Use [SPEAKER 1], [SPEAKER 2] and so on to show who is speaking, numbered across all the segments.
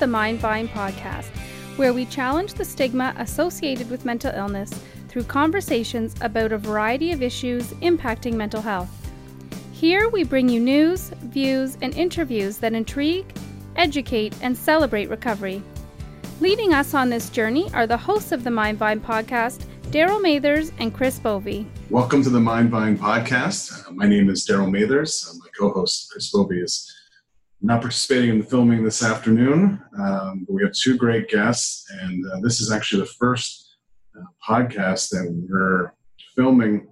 [SPEAKER 1] The Mindvine podcast, where we challenge the stigma associated with mental illness through conversations about a variety of issues impacting mental health. Here we bring you news, views, and interviews that intrigue, educate, and celebrate recovery. Leading us on this journey are the hosts of the Mindvine podcast, Daryl Mathers and Chris Bovey.
[SPEAKER 2] Welcome to the Mindvine podcast. Uh, my name is Daryl Mathers. Uh, my co-host Chris Bovey is not participating in the filming this afternoon, um, but we have two great guests, and uh, this is actually the first uh, podcast that we're filming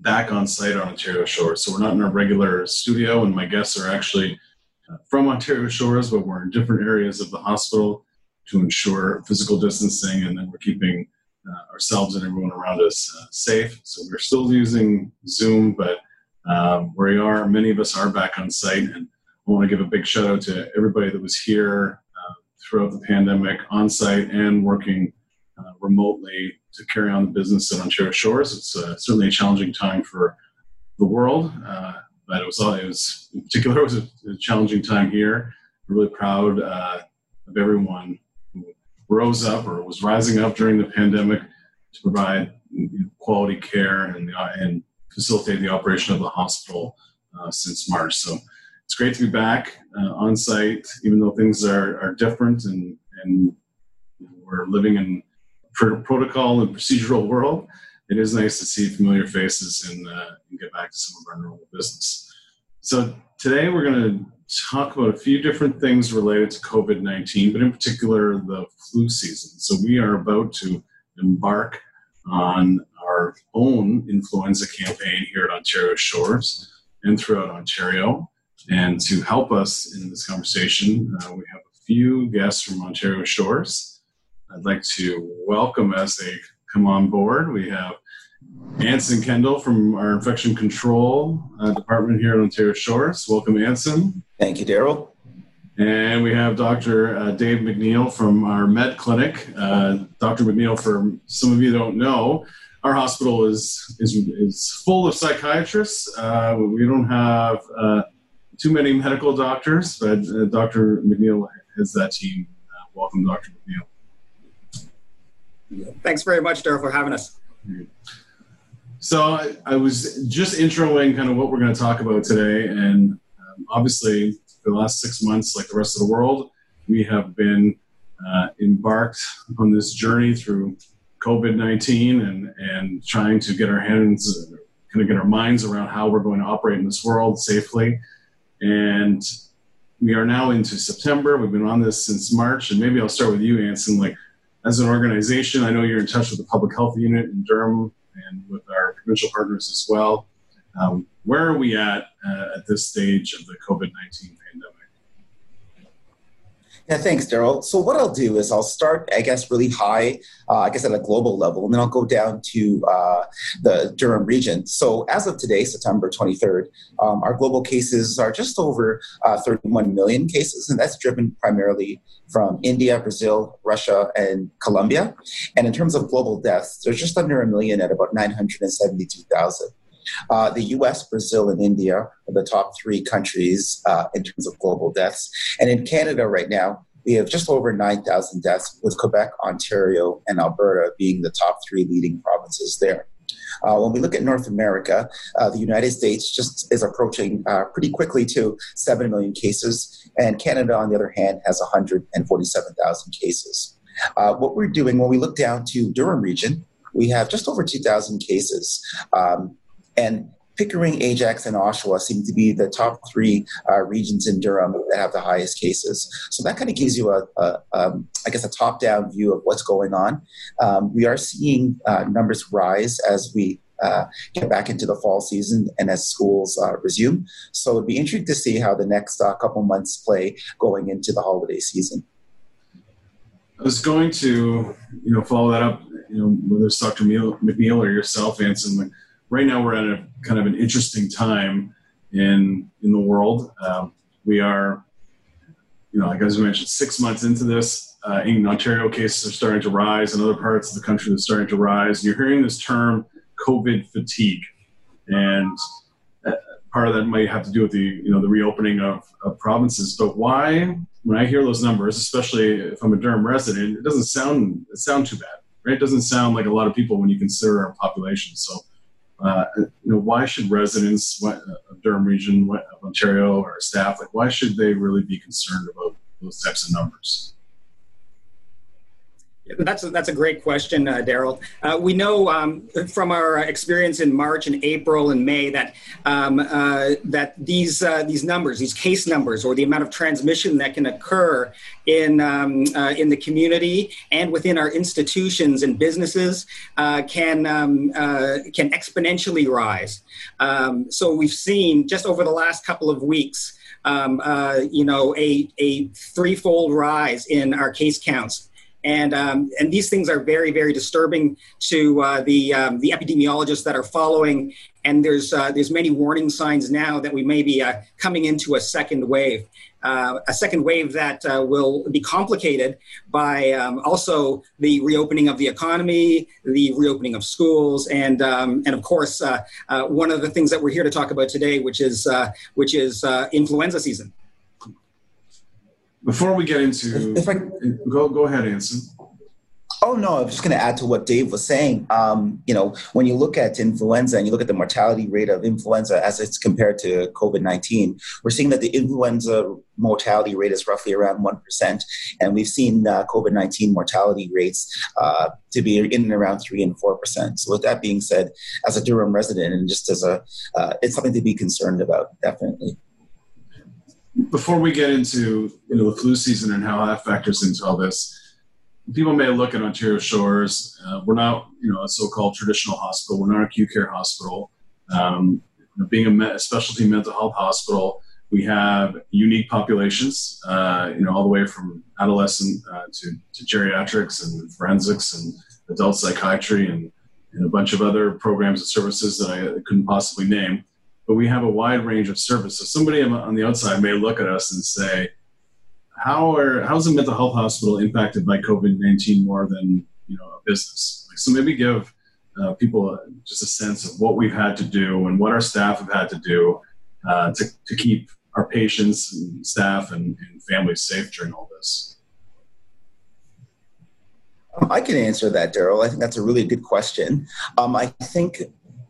[SPEAKER 2] back on site on Ontario Shores. So we're not in our regular studio, and my guests are actually uh, from Ontario Shores, but we're in different areas of the hospital to ensure physical distancing, and then we're keeping uh, ourselves and everyone around us uh, safe. So we're still using Zoom, but um, we are, many of us are back on site and I want to give a big shout out to everybody that was here uh, throughout the pandemic on site and working uh, remotely to carry on the business at Ontario Shores. It's uh, certainly a challenging time for the world, uh, but it was, it was in particular it was a, a challenging time here. I'm really proud uh, of everyone who rose up or was rising up during the pandemic to provide quality care and, and facilitate the operation of the hospital uh, since March. So it's great to be back uh, on site, even though things are, are different and, and we're living in protocol and procedural world. It is nice to see familiar faces and, uh, and get back to some of our normal business. So today we're going to talk about a few different things related to COVID 19, but in particular the flu season. So we are about to embark on our own influenza campaign here at Ontario Shores and throughout Ontario. And to help us in this conversation, uh, we have a few guests from Ontario Shores. I'd like to welcome as they come on board. We have Anson Kendall from our infection control uh, department here at Ontario Shores. Welcome, Anson.
[SPEAKER 3] Thank you, Daryl.
[SPEAKER 2] And we have Dr. Uh, Dave McNeil from our Med Clinic. Uh, Dr. McNeil, for some of you don't know, our hospital is is, is full of psychiatrists. Uh, we don't have uh, too many medical doctors, but uh, Dr. McNeil has that team. Uh, welcome, Dr.
[SPEAKER 4] McNeil. Thanks very much, Daryl, for having us.
[SPEAKER 2] So I, I, was just introing kind of what we're going to talk about today, and um, obviously for the last six months, like the rest of the world, we have been uh, embarked on this journey through COVID nineteen and and trying to get our hands, kind of get our minds around how we're going to operate in this world safely. And we are now into September. We've been on this since March. And maybe I'll start with you, Anson. Like, as an organization, I know you're in touch with the public health unit in Durham and with our provincial partners as well. Um, where are we at uh, at this stage of the COVID 19 pandemic?
[SPEAKER 3] Yeah, thanks, Daryl. So what I'll do is I'll start, I guess, really high, uh, I guess at a global level, and then I'll go down to uh, the Durham region. So as of today, September 23rd, um, our global cases are just over uh, 31 million cases, and that's driven primarily from India, Brazil, Russia, and Colombia. And in terms of global deaths, there's just under a million at about 972,000. Uh, the US, Brazil, and India are the top three countries uh, in terms of global deaths. And in Canada right now, we have just over 9,000 deaths, with Quebec, Ontario, and Alberta being the top three leading provinces there. Uh, when we look at North America, uh, the United States just is approaching uh, pretty quickly to 7 million cases, and Canada, on the other hand, has 147,000 cases. Uh, what we're doing when we look down to Durham region, we have just over 2,000 cases. Um, and Pickering, Ajax, and Oshawa seem to be the top three uh, regions in Durham that have the highest cases. So that kind of gives you a, a um, I guess, a top-down view of what's going on. Um, we are seeing uh, numbers rise as we uh, get back into the fall season and as schools uh, resume. So it'd be interesting to see how the next uh, couple months play going into the holiday season.
[SPEAKER 2] I was going to, you know, follow that up. You know, whether it's Dr. McNeil or yourself, Anson. Like, right now we're at a kind of an interesting time in in the world. Um, we are, you know, like as we mentioned, six months into this. Uh, in Ontario, cases are starting to rise. In other parts of the country, they're starting to rise. You're hearing this term COVID fatigue, and uh, part of that might have to do with the you know the reopening of, of provinces. But why, when I hear those numbers, especially if I'm a Durham resident, it doesn't sound it sound too bad, right? It doesn't sound like a lot of people when you consider our population. So, uh, you know, why should residents of Durham region, of Ontario, or staff, like, why should they really be concerned about those types of numbers?
[SPEAKER 4] That's a, that's a great question, uh, Daryl. Uh, we know um, from our experience in March and April and May that um, uh, that these uh, these numbers, these case numbers, or the amount of transmission that can occur in um, uh, in the community and within our institutions and businesses uh, can um, can exponentially rise. Um, so we've seen just over the last couple of weeks. Um, you know, a, a threefold rise in our case counts and um, and these things are very very disturbing to uh, the um, the epidemiologists that are following. And there's uh, there's many warning signs now that we may be uh, coming into a second wave, uh, a second wave that uh, will be complicated by um, also the reopening of the economy, the reopening of schools, and um, and of course uh, one of the things that we're here to talk about today, which is which is influenza season.
[SPEAKER 2] Before we get into, if I, go go ahead, Anson.
[SPEAKER 3] Oh no, I was just going to add to what Dave was saying. Um, you know, when you look at influenza and you look at the mortality rate of influenza as it's compared to COVID nineteen, we're seeing that the influenza mortality rate is roughly around one percent, and we've seen uh, COVID nineteen mortality rates uh, to be in and around three and four percent. So, with that being said, as a Durham resident and just as a, uh, it's something to be concerned about, definitely
[SPEAKER 2] before we get into you know the flu season and how that factors into all this, people may look at Ontario Shores. Uh, we're not you know a so-called traditional hospital. We're not a acute care hospital. Um, being a, me- a, specialty mental health hospital, we have unique populations. Uh, you know all the way from adolescent uh, to, to geriatrics and forensics and adult psychiatry and, and a bunch of other programs and services that I couldn't possibly name but we have a wide range of services. So somebody on the outside may look at us and say, "How are how's a mental health hospital impacted by COVID nineteen more than you know a business?" So maybe give uh, people just a sense of what we've had to do and what our staff have had to do uh, to to keep our patients and staff and, and families safe during all this.
[SPEAKER 3] Um, I can answer that, Daryl. I think that's a really good question. Um, I think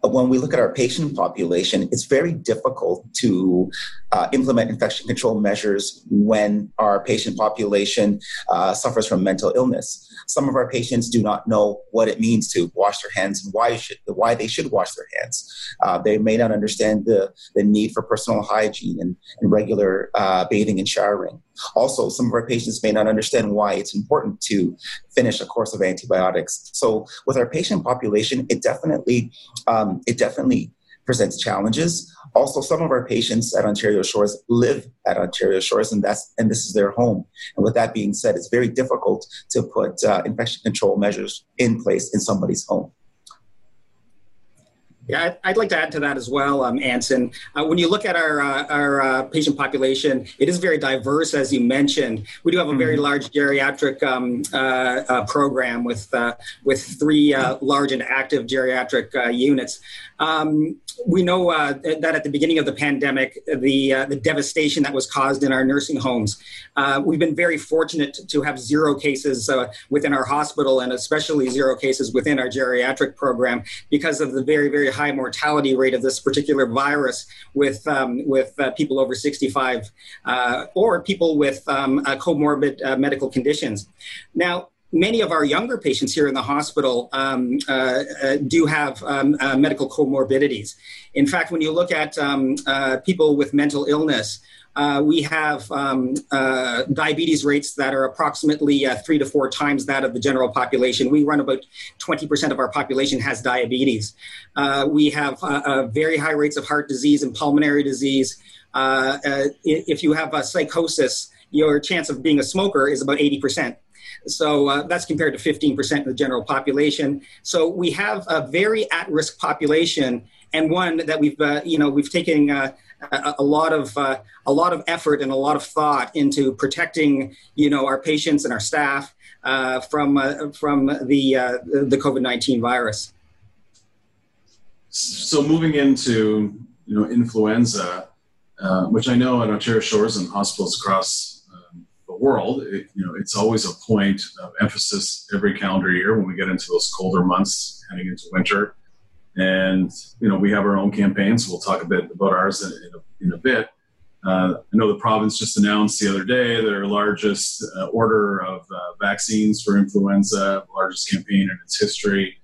[SPEAKER 3] when we look at our patient population, it's very difficult to uh, implement infection control measures when our patient population uh, suffers from mental illness. Some of our patients do not know what it means to wash their hands and why, should, why they should wash their hands. Uh, they may not understand the, the need for personal hygiene and, and regular uh, bathing and showering. Also, some of our patients may not understand why it's important to finish a course of antibiotics. So, with our patient population, it definitely um, it definitely presents challenges. Also, some of our patients at Ontario Shores live at Ontario Shores, and that's and this is their home. And with that being said, it's very difficult to put uh, infection control measures in place in somebody's home.
[SPEAKER 4] Yeah, I'd like to add to that as well, um, Anson. Uh, when you look at our uh, our uh, patient population, it is very diverse, as you mentioned. We do have a very mm-hmm. large geriatric um, uh, uh, program with uh, with three large and active geriatric units. Um, we know uh, that at the beginning of the pandemic, the uh, the devastation that was caused in our nursing homes. Uh, we've been very fortunate to have zero cases uh, within our hospital, and especially zero cases within our geriatric program, because of the very very high mortality rate of this particular virus with um, with uh, people over 65 uh, or people with um, comorbid medical conditions. Now many of our younger patients here in the hospital um, uh, uh, do have um, uh, medical comorbidities. In fact, when you look at um, uh, people with mental illness, uh, we have um, uh, diabetes rates that are approximately three to four times that of the general population. We run about 20% of our population has diabetes. we have very high rates of heart disease and pulmonary disease. if you have a psychosis, your chance of being a smoker is about 80%. So uh, that's compared to 15% of the general population. So we have a very at-risk population and one that we've, uh, you know, we've taken uh, a, a, lot of uh, a lot of effort and a lot of thought into protecting, you know, our patients and our staff uh, from uh, from the the COVID nineteen virus.
[SPEAKER 2] So moving into you know, influenza, uh, which I know at Ontario Shores and hospitals across world, it, you know, it's always a point of emphasis every calendar year when we get into those colder months heading into winter. And, you know, we have our own campaigns. We'll talk a bit about ours in, in, a, in a bit. Uh, I know the province just announced the other day their largest uh, order of uh, vaccines for influenza, largest campaign in its history.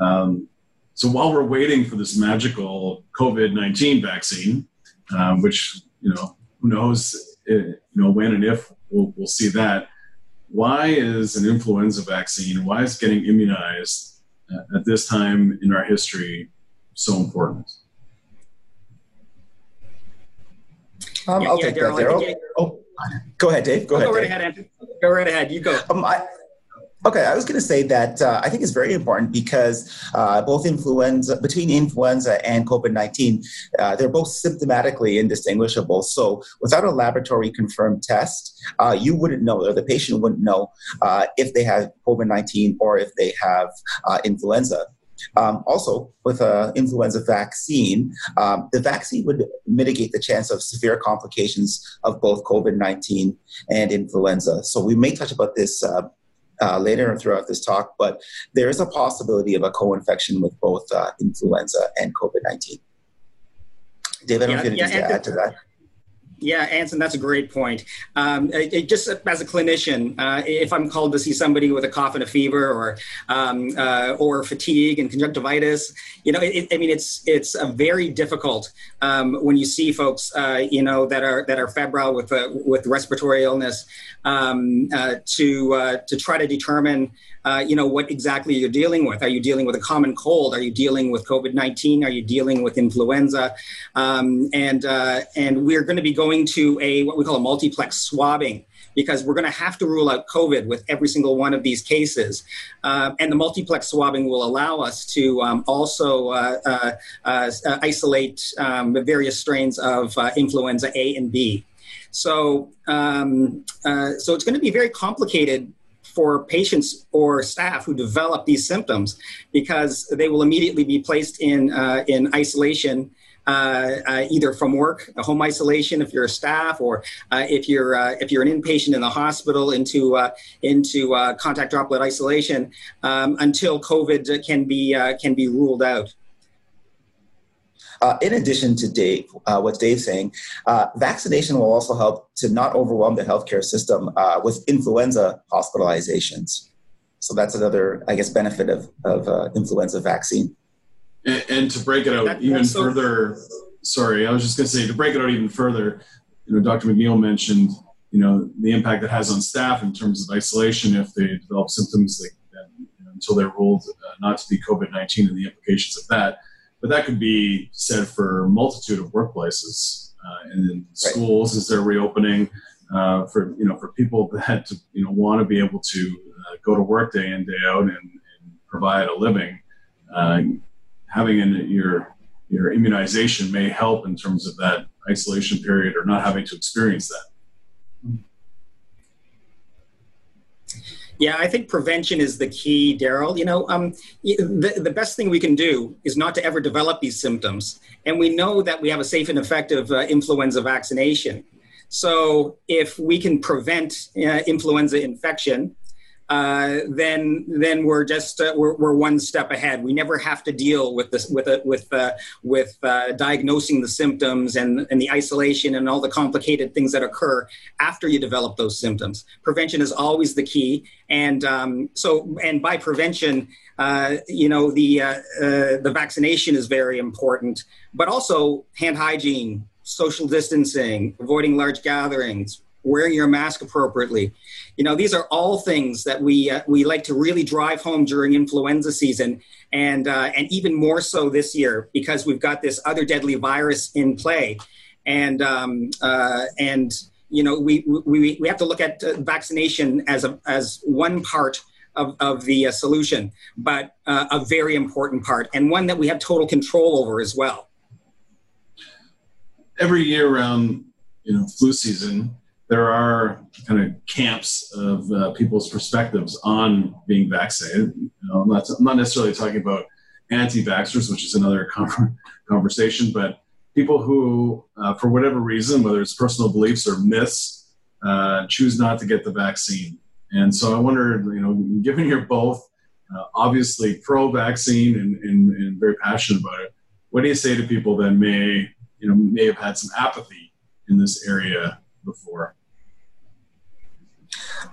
[SPEAKER 2] Um, so while we're waiting for this magical COVID 19 vaccine, um, which, you know, who knows, eh, you know, when and if we'll, we'll see that, why is an influenza vaccine, why is getting immunized at this time in our history so important?
[SPEAKER 3] Um, I'll yeah, take Daryl, that, Daryl. Oh, go ahead, Dave. Go,
[SPEAKER 4] ahead.
[SPEAKER 3] Go
[SPEAKER 4] right ahead, Andrew. Go right ahead. You go.
[SPEAKER 3] Um, I, Okay, I was going to say that uh, I think it's very important because uh, both influenza, between influenza and COVID 19, uh, they're both symptomatically indistinguishable. So without a laboratory confirmed test, uh, you wouldn't know, or the patient wouldn't know uh, if they have COVID 19 or if they have uh, influenza. Um, also, with an influenza vaccine, um, the vaccine would mitigate the chance of severe complications of both COVID 19 and influenza. So, we may touch about this uh, uh, later throughout this talk, but there is a possibility of a co infection with both uh, influenza and COVID 19. David, I don't yeah, know if you anything yeah, to add to that.
[SPEAKER 4] Yeah, Anson, that's a great point. Um, it, it just as a clinician, uh, if I'm called to see somebody with a cough and a fever, or um, uh, or fatigue and conjunctivitis, you know, it, I mean, it's it's a very difficult um, when you see folks, uh, you know, that are that are febrile with uh, with respiratory illness, um, uh, to uh, to try to determine uh, you know what exactly you're dealing with. Are you dealing with a common cold? Are you dealing with COVID nineteen? Are you dealing with influenza? Um, and uh, and we're going to be going to a what we call a multiplex swabbing because we're going to have to rule out COVID with every single one of these cases. Uh, and the multiplex swabbing will allow us to um, also uh, uh, uh isolate um, the various strains of influenza A and B. So, um, so it's going to be very complicated for patients or staff who develop these symptoms because they will immediately be placed in, uh, in isolation. Uh, uh, either from work, home isolation if you're a staff, or uh, if you're uh, if you're an inpatient in the hospital into uh, into contact droplet isolation um, until COVID can be can be ruled out.
[SPEAKER 3] Uh, in addition to Dave, uh, what Dave's saying, uh, vaccination will also help to not overwhelm the healthcare system uh, with influenza hospitalizations. So that's another, I guess, benefit of, of uh, influenza vaccine.
[SPEAKER 2] And, and, to break it out that, even so- further, sorry, I was just going to say to break it out even further. You know, Dr. McNeil mentioned, you know, the impact it has on staff in terms of isolation if they develop symptoms that, that you know, until they're ruled uh, not to be COVID nineteen and the implications of that but that could be said for a multitude of workplaces uh, and in schools right. as they're reopening. Uh, for you know, for people that you know want to be able to uh, go to work day in day out and, and provide a living, uh, having an, your your immunization may help in terms of that isolation period or not having to experience that.
[SPEAKER 4] Yeah, I think prevention is the key, Daryl. You know, um, the, the best thing we can do is not to ever develop these symptoms. And we know that we have a safe and effective uh, influenza vaccination. So if we can prevent uh, influenza infection, uh, then then we're just uh, we're, we're one step ahead. We never have to deal with this with a, with uh, with uh, diagnosing the symptoms and and the isolation and all the complicated things that occur after you develop those symptoms. Prevention is always the key, and um, so and by prevention, uh, you know the uh, the vaccination is very important, but also hand hygiene, social distancing, avoiding large gatherings, wearing your mask appropriately. You know, these are all things that we uh, we like to really drive home during influenza season, and uh, and even more so this year because we've got this other deadly virus in play, and um, uh, and you know we we we have to look at uh, vaccination as a as one part. Of, of the uh, solution, but uh, a very important part, and one that we have total control over as well.
[SPEAKER 2] Every year around you know flu season, there are kind of camps of uh, people's perspectives on being vaccinated. You know, I'm, not, I'm not necessarily talking about anti-vaxxers, which is another conversation, but people who, uh, for whatever reason, whether it's personal beliefs or myths, uh, choose not to get the vaccine. And so I wonder, you know, given you're both uh, obviously pro-vaccine and, and, and very passionate about it, what do you say to people that may, you know, may have had some apathy in this area before?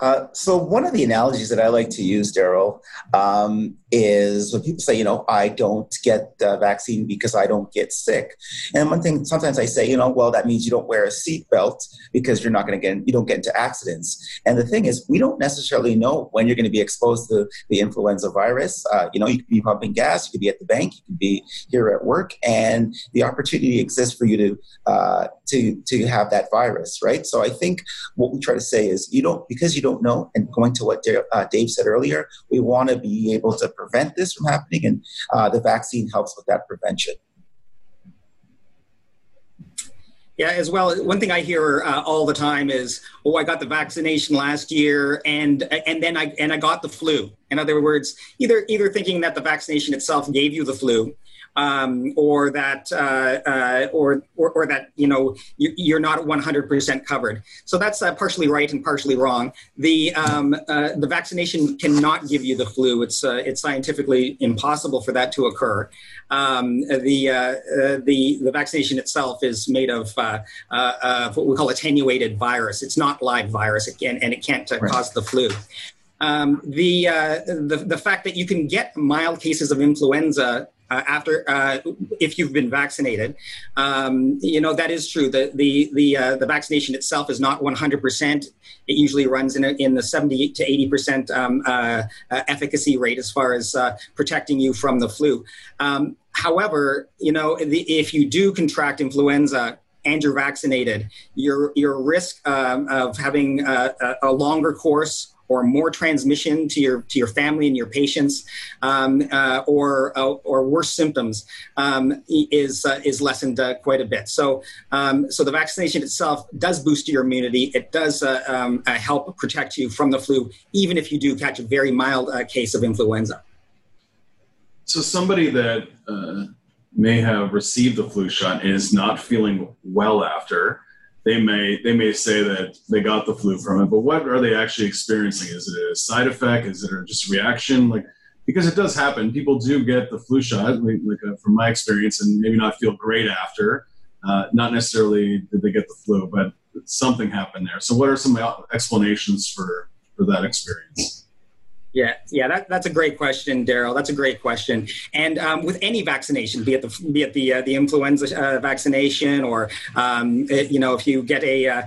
[SPEAKER 3] Uh, so one of the analogies that I like to use, Daryl, um, is when people say, you know, I don't get the vaccine because I don't get sick. And one thing sometimes I say, you know, well, that means you don't wear a seatbelt because you're not going to get, you don't get into accidents. And the thing is, we don't necessarily know when you're going to be exposed to the influenza virus. Uh, you know, you could be pumping gas, you could be at the bank, you could be here at work, and the opportunity exists for you to uh, to to have that virus, right? So I think what we try to say is, you don't because you don't know, and going to what uh, Dave said earlier, we want to be able to prevent this from happening, and uh, the vaccine helps with that prevention.
[SPEAKER 4] Yeah, as well. One thing I hear uh, all the time is, "Oh, I got the vaccination last year, and and then I and I got the flu." In other words, either either thinking that the vaccination itself gave you the flu, um, or that uh, uh, or, or, or that you know you, are not 100% covered. So that's uh, partially right and partially wrong. The um, uh, the vaccination cannot give you the flu. It's uh, it's scientifically impossible for that to occur. Um, the uh, the the vaccination itself is made of what we call attenuated virus. It's not live virus, it can, and it can't right. cause the flu. Um, the, uh, the the fact that you can get mild cases of influenza uh, after uh, if you've been vaccinated. Um, you know that is true. The the the uh, the vaccination itself is not 100 percent. It usually runs in a, in the 70 to 80 percent um, uh, uh, efficacy rate as far as uh, protecting you from the flu. Um, however, you know the, if you do contract influenza and you're vaccinated, your your risk um, of having a, a longer course or more transmission to your to your family and your patients, um, uh, or uh, or worse symptoms um, is uh, is lessened uh, quite a bit. So um, so the vaccination itself does boost your immunity. It does uh, um, uh, help protect you from the flu, even if you do catch a very mild case of influenza.
[SPEAKER 2] So somebody that may have received the flu shot is not feeling well after they may they may say that they got the flu from it, but what are they actually experiencing? Is it a side effect? Is it a just reaction? Like because it does happen, people do get the flu shot, like, like uh, from my experience, and maybe not feel great after. Uh, not necessarily did they get the flu, but something happened there. So, what are some explanations for for that experience?
[SPEAKER 4] Yeah, yeah, that, that's a great question, Daryl. That's a great question. And um, with any vaccination, be it the be it the uh, the influenza uh, vaccination, or um, it, you know, if you get a uh,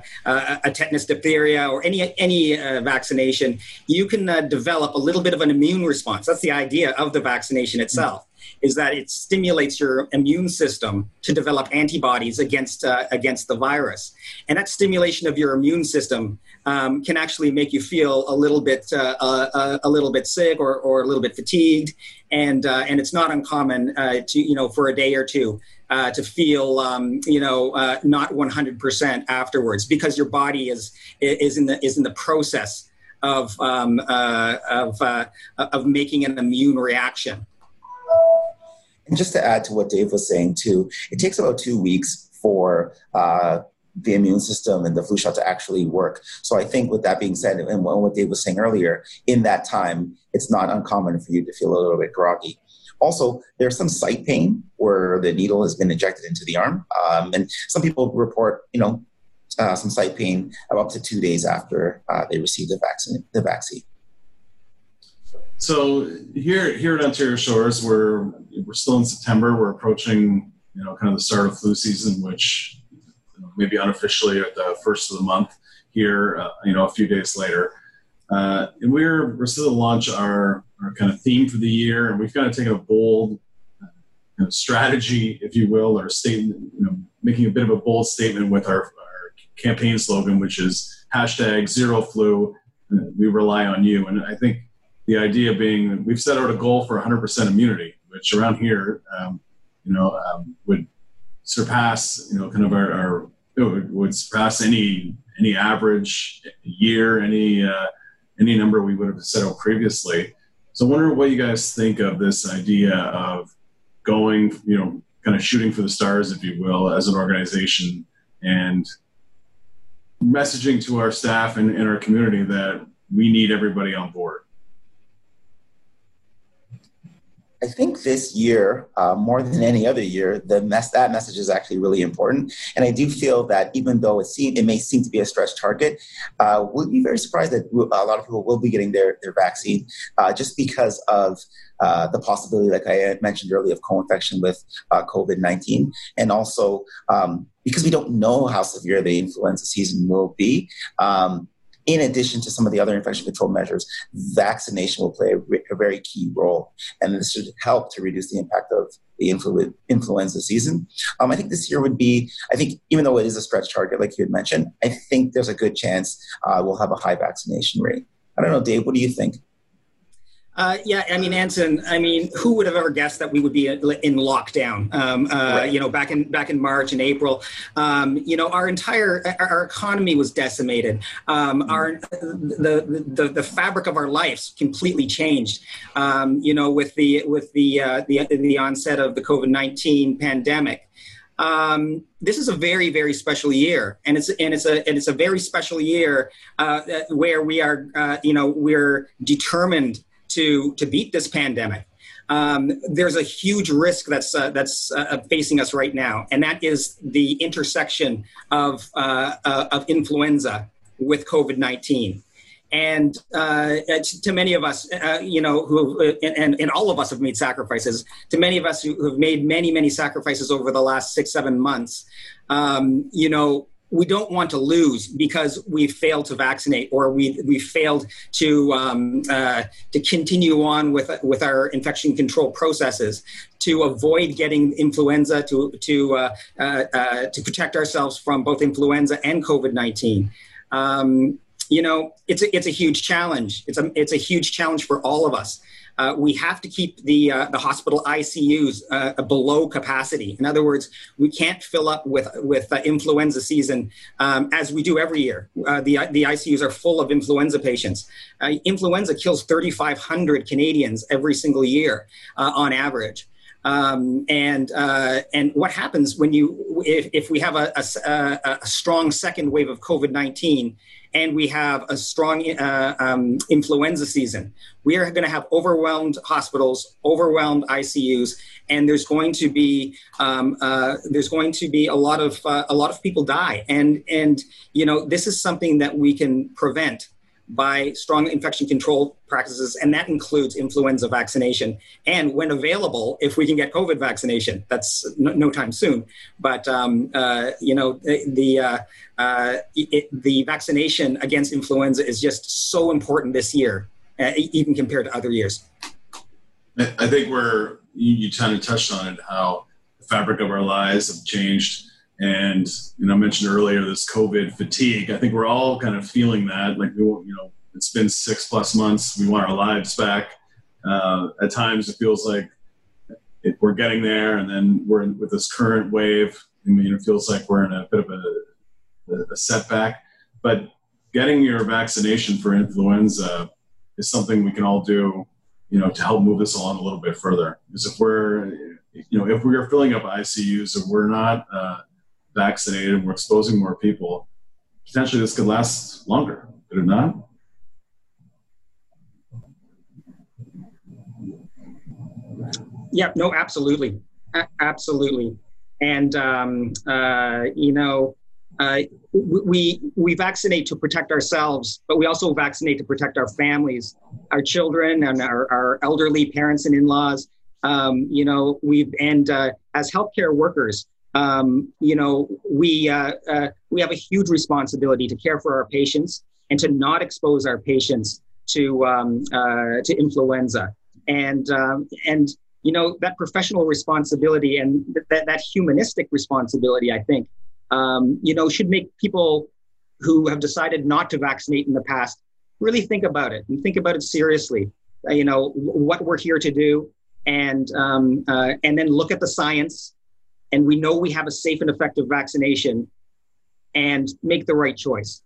[SPEAKER 4] a tetanus diphtheria or any any uh, vaccination, you can uh, develop a little bit of an immune response. That's the idea of the vaccination itself is that it stimulates your immune system to develop antibodies against uh, against the virus, and that stimulation of your immune system um, can actually make you feel a little bit uh, uh, a little bit sick or, or a little bit fatigued, and uh, and it's not uncommon uh, to you know for a day or two. Uh, to feel, um, you know, uh, not 100% afterwards, because your body is is in the is in the process of um, uh, of uh, of making an immune reaction.
[SPEAKER 3] And just to add to what Dave was saying too, it takes about two weeks for uh, the immune system and the flu shot to actually work. So I think with that being said, and what Dave was saying earlier, in that time, it's not uncommon for you to feel a little bit groggy. Also, there's some site pain where the needle has been injected into the arm, um, and some people report, you know, uh, some site pain up to two days after uh, they receive the vaccine. The vaccine.
[SPEAKER 2] So here, here at Ontario Shores, we're we're still in September. We're approaching, you know, kind of the start of flu season, which you know, maybe unofficially at the first of the month here. Uh, you know, a few days later, uh, and we're we're still to launch our our kind of theme for the year, and we've kind of taken a bold kind of strategy, if you will, or statement, you know, making a bit of a bold statement with our, our campaign slogan, which is hashtag Zero Flu. We rely on you, and I think the idea being that we've set out a goal for 100% immunity, which around here, um, you know, um, would surpass, you know, kind of our, our would surpass any any average year, any uh, any number we would have set out previously. So, I wonder what you guys think of this idea of going, you know, kind of shooting for the stars, if you will, as an organization, and messaging to our staff and, and our community that we need everybody on board.
[SPEAKER 3] I think this year, uh, more than any other year, the mess, that message is actually really important. And I do feel that even though it, seem, it may seem to be a stretch target, uh, we'll be very surprised that a lot of people will be getting their, their vaccine uh, just because of uh, the possibility, like I mentioned earlier, of co-infection with uh, COVID-19. And also um, because we don't know how severe the influenza season will be, um, in addition to some of the other infection control measures, vaccination will play a, a very key role. And this should help to reduce the impact of the influ- influenza season. Um, I think this year would be, I think, even though it is a stretch target, like you had mentioned, I think there's a good chance uh, we'll have a high vaccination rate. I don't know, Dave, what do you think?
[SPEAKER 4] Uh, yeah, I mean, Anson. I mean, who would have ever guessed that we would be in lockdown? Um, uh, right. You know, back in back in March and April. Um, you know, our entire our economy was decimated. Um, mm-hmm. Our the, the the fabric of our lives completely changed. Um, you know, with the with the uh, the the onset of the COVID nineteen pandemic. Um, this is a very very special year and it's and it's a and it's a very special year uh, where we are uh, you know we're determined to to beat this pandemic. Um, there's a huge risk that's uh, that's uh, facing us right now, and that is the intersection of uh, uh of influenza with COVID nineteen. And uh, to many of us, uh, you know, who and, and all of us have made sacrifices. To many of us who have made many many sacrifices over the last six seven months, um, you know, we don't want to lose because we failed to vaccinate or we we failed to um, uh, to continue on with with our infection control processes to avoid getting influenza to to uh, uh, uh to protect ourselves from both influenza and COVID nineteen. Um, you know, it's a, it's a huge challenge. It's a it's a huge challenge for all of us uh, we have to keep the uh, the hospital ICUs uh, below capacity. In other words, we can't fill up with with uh, influenza season um, as we do every year. Uh, the the ICUs are full of influenza patients. Uh, influenza kills 3,500 Canadians every single year on average. Um, and uh, and what happens when you if, if we have a, a, a strong second wave of COVID nineteen and we have a strong uh, um, influenza season. We are going to have overwhelmed hospitals, overwhelmed ICUs, and there's going to be um, uh, there's going to be a lot of uh, a lot of people die. And and you know this is something that we can prevent by strong infection control practices, and that includes influenza vaccination. And when available, if we can get COVID vaccination, that's no, no time soon. But um, uh, you know, the uh, uh, it, the vaccination against influenza is just so important this year, uh, even compared to other years.
[SPEAKER 2] I think we're you, you kind of touched on it how the fabric of our lives have changed and you know, I mentioned earlier this COVID fatigue. I think we're all kind of feeling that. Like we, you know, it's been six plus months. We want our lives back. Uh, at times, it feels like it, we're getting there, and then we're in, with this current wave. I mean, it feels like we're in a bit of a, a setback. But getting your vaccination for influenza is something we can all do, you know, to help move this along a little bit further. Because if we're, you know, if we are filling up ICUs and we're not uh, vaccinated, and we're exposing more people, potentially this could last longer. Could it not?
[SPEAKER 4] Yeah, no, absolutely. A- absolutely. And, um, uh, you know, uh, we, we vaccinate to protect ourselves, but we also vaccinate to protect our families, our children, and our, our elderly parents and in laws. Um, you know, we've, and uh, as healthcare workers, um, you know, we, uh, uh, we have a huge responsibility to care for our patients and to not expose our patients to, um, uh, to influenza. And, um, and, you know, that professional responsibility and th- that, that humanistic responsibility, I think, um, you know, should make people who have decided not to vaccinate in the past really think about it and think about it seriously. Uh, you know, what we're here to do and, um, uh, and then look at the science and we know we have a safe and effective vaccination and make the right choice.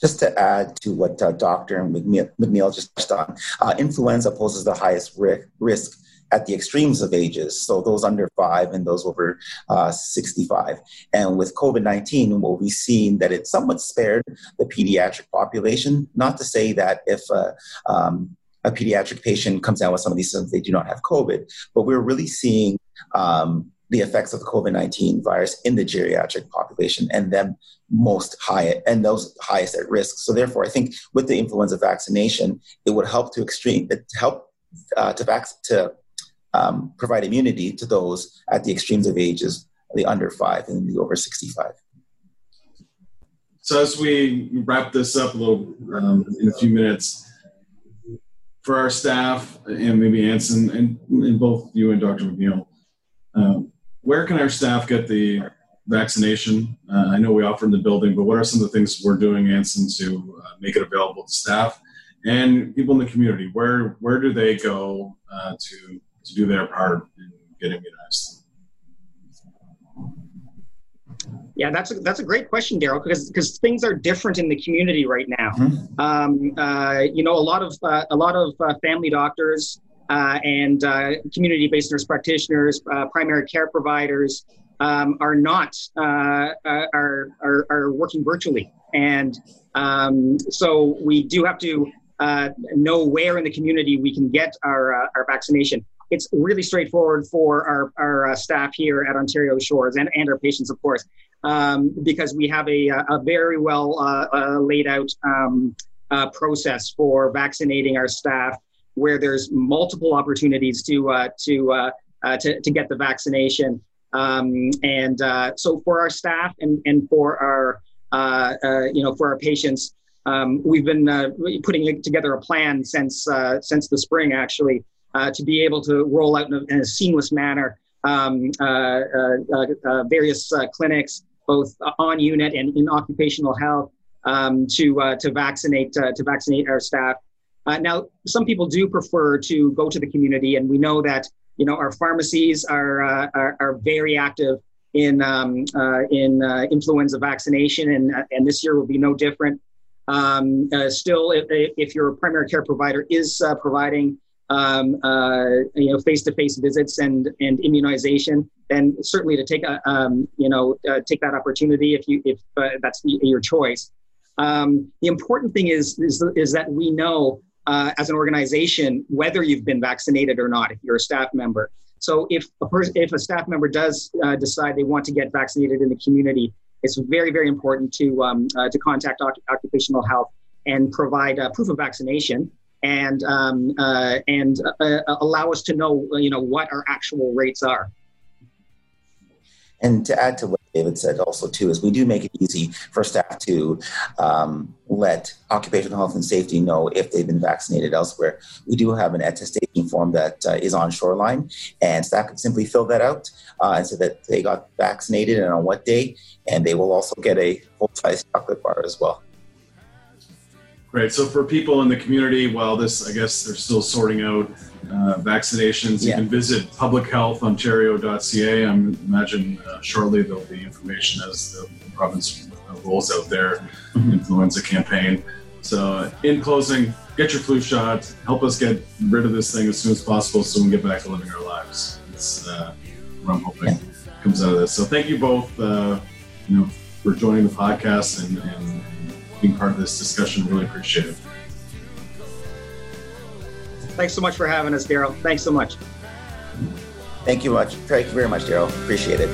[SPEAKER 3] Just to add to what uh, Dr. McNeil, just touched on, uh, influenza poses the highest risk at the extremes of ages, so those under five and those over uh, 65. And with COVID 19, what we've seen that it somewhat spared the pediatric population. Not to say that if uh, um, a pediatric patient comes down with some of these symptoms, they do not have COVID, but we're really seeing um, the effects of the COVID 19 virus in the geriatric population and them most high and those highest at risk. So, therefore, I think with the influenza vaccination, it would help to extreme, help uh, to, vac- to um, provide immunity to those at the extremes of ages, the under five and the over 65.
[SPEAKER 2] So, as we wrap this up a little um, in a few minutes, for our staff and maybe Anson and, and both you and Dr. McNeil, um, where can our staff get the vaccination? Uh, I know we offer in the building, but what are some of the things we're doing, Anson, to uh, make it available to staff and people in the community? Where where do they go uh, to to do their part in getting immunized?
[SPEAKER 4] Yeah, that's a, that's a great question, Daryl, because because things are different in the community right now. Mm-hmm. Um, uh, you know, a lot of uh, a lot of uh, family doctors and uh, community-based nurse practitioners, uh, primary care providers um, are not are, are are working virtually, and um, so we do have to know where in the community we can get our our vaccination. It's really straightforward for our, our uh, staff here at Ontario Shores and, and our patients, of course um, because we have a, a very well uh, uh, laid out um, uh, process for vaccinating our staff, where there's multiple opportunities to uh, to, uh, uh, to, to get the vaccination. Um, and so for our staff and and for our you know for our patients. Um, we've been putting together a plan since since the spring, actually, to be able to roll out in a, in a seamless manner um, uh, uh, uh, various clinics both on unit and in occupational health um, to uh, to vaccinate uh, to vaccinate our staff. Uh, now, some people do prefer to go to the community, and we know that you know our pharmacies are uh, are, are, very active in um, uh, in uh, influenza vaccination, and and this year will be no different. Um, still, if, if your primary care provider is providing um, uh, you know, face-to-face visits and and immunization, then certainly to take a, um, you know uh, take that opportunity if you if uh, that's your choice. Um, the important thing is is is that we know uh, as an organization whether you've been vaccinated or not if you're a staff member. So if a person if a staff member does uh, decide they want to get vaccinated in the community, it's very very important to um, uh, to contact occupational health and provide proof of vaccination and um, uh, and uh, allow us to know you know what our actual rates are.
[SPEAKER 3] And to add to what David said also too is we do make it easy for staff to um, let occupational health and safety know if they've been vaccinated elsewhere. We do have an attestation form that uh, is on Shoreline, and staff can simply fill that out uh, and say that they got vaccinated and on what day, and they will also get a full size chocolate bar as well.
[SPEAKER 2] Great. So for people in the community, while this, I guess they're still sorting out uh, vaccinations, yeah. you can visit publichealthontario.ca. I imagine uh, shortly there'll be information as the province rolls out their mm-hmm. influenza campaign. So in closing, get your flu shot. Help us get rid of this thing as soon as possible so we can get back to living our lives. That's uh, what I'm hoping yeah. comes out of this. So thank you both, uh, you know, for joining the podcast and, and being part of this discussion. Really appreciate it.
[SPEAKER 4] Thanks so much for having us, Daryl. Thanks so much.
[SPEAKER 3] Thank you much. Thank you very much, Daryl. Appreciate it.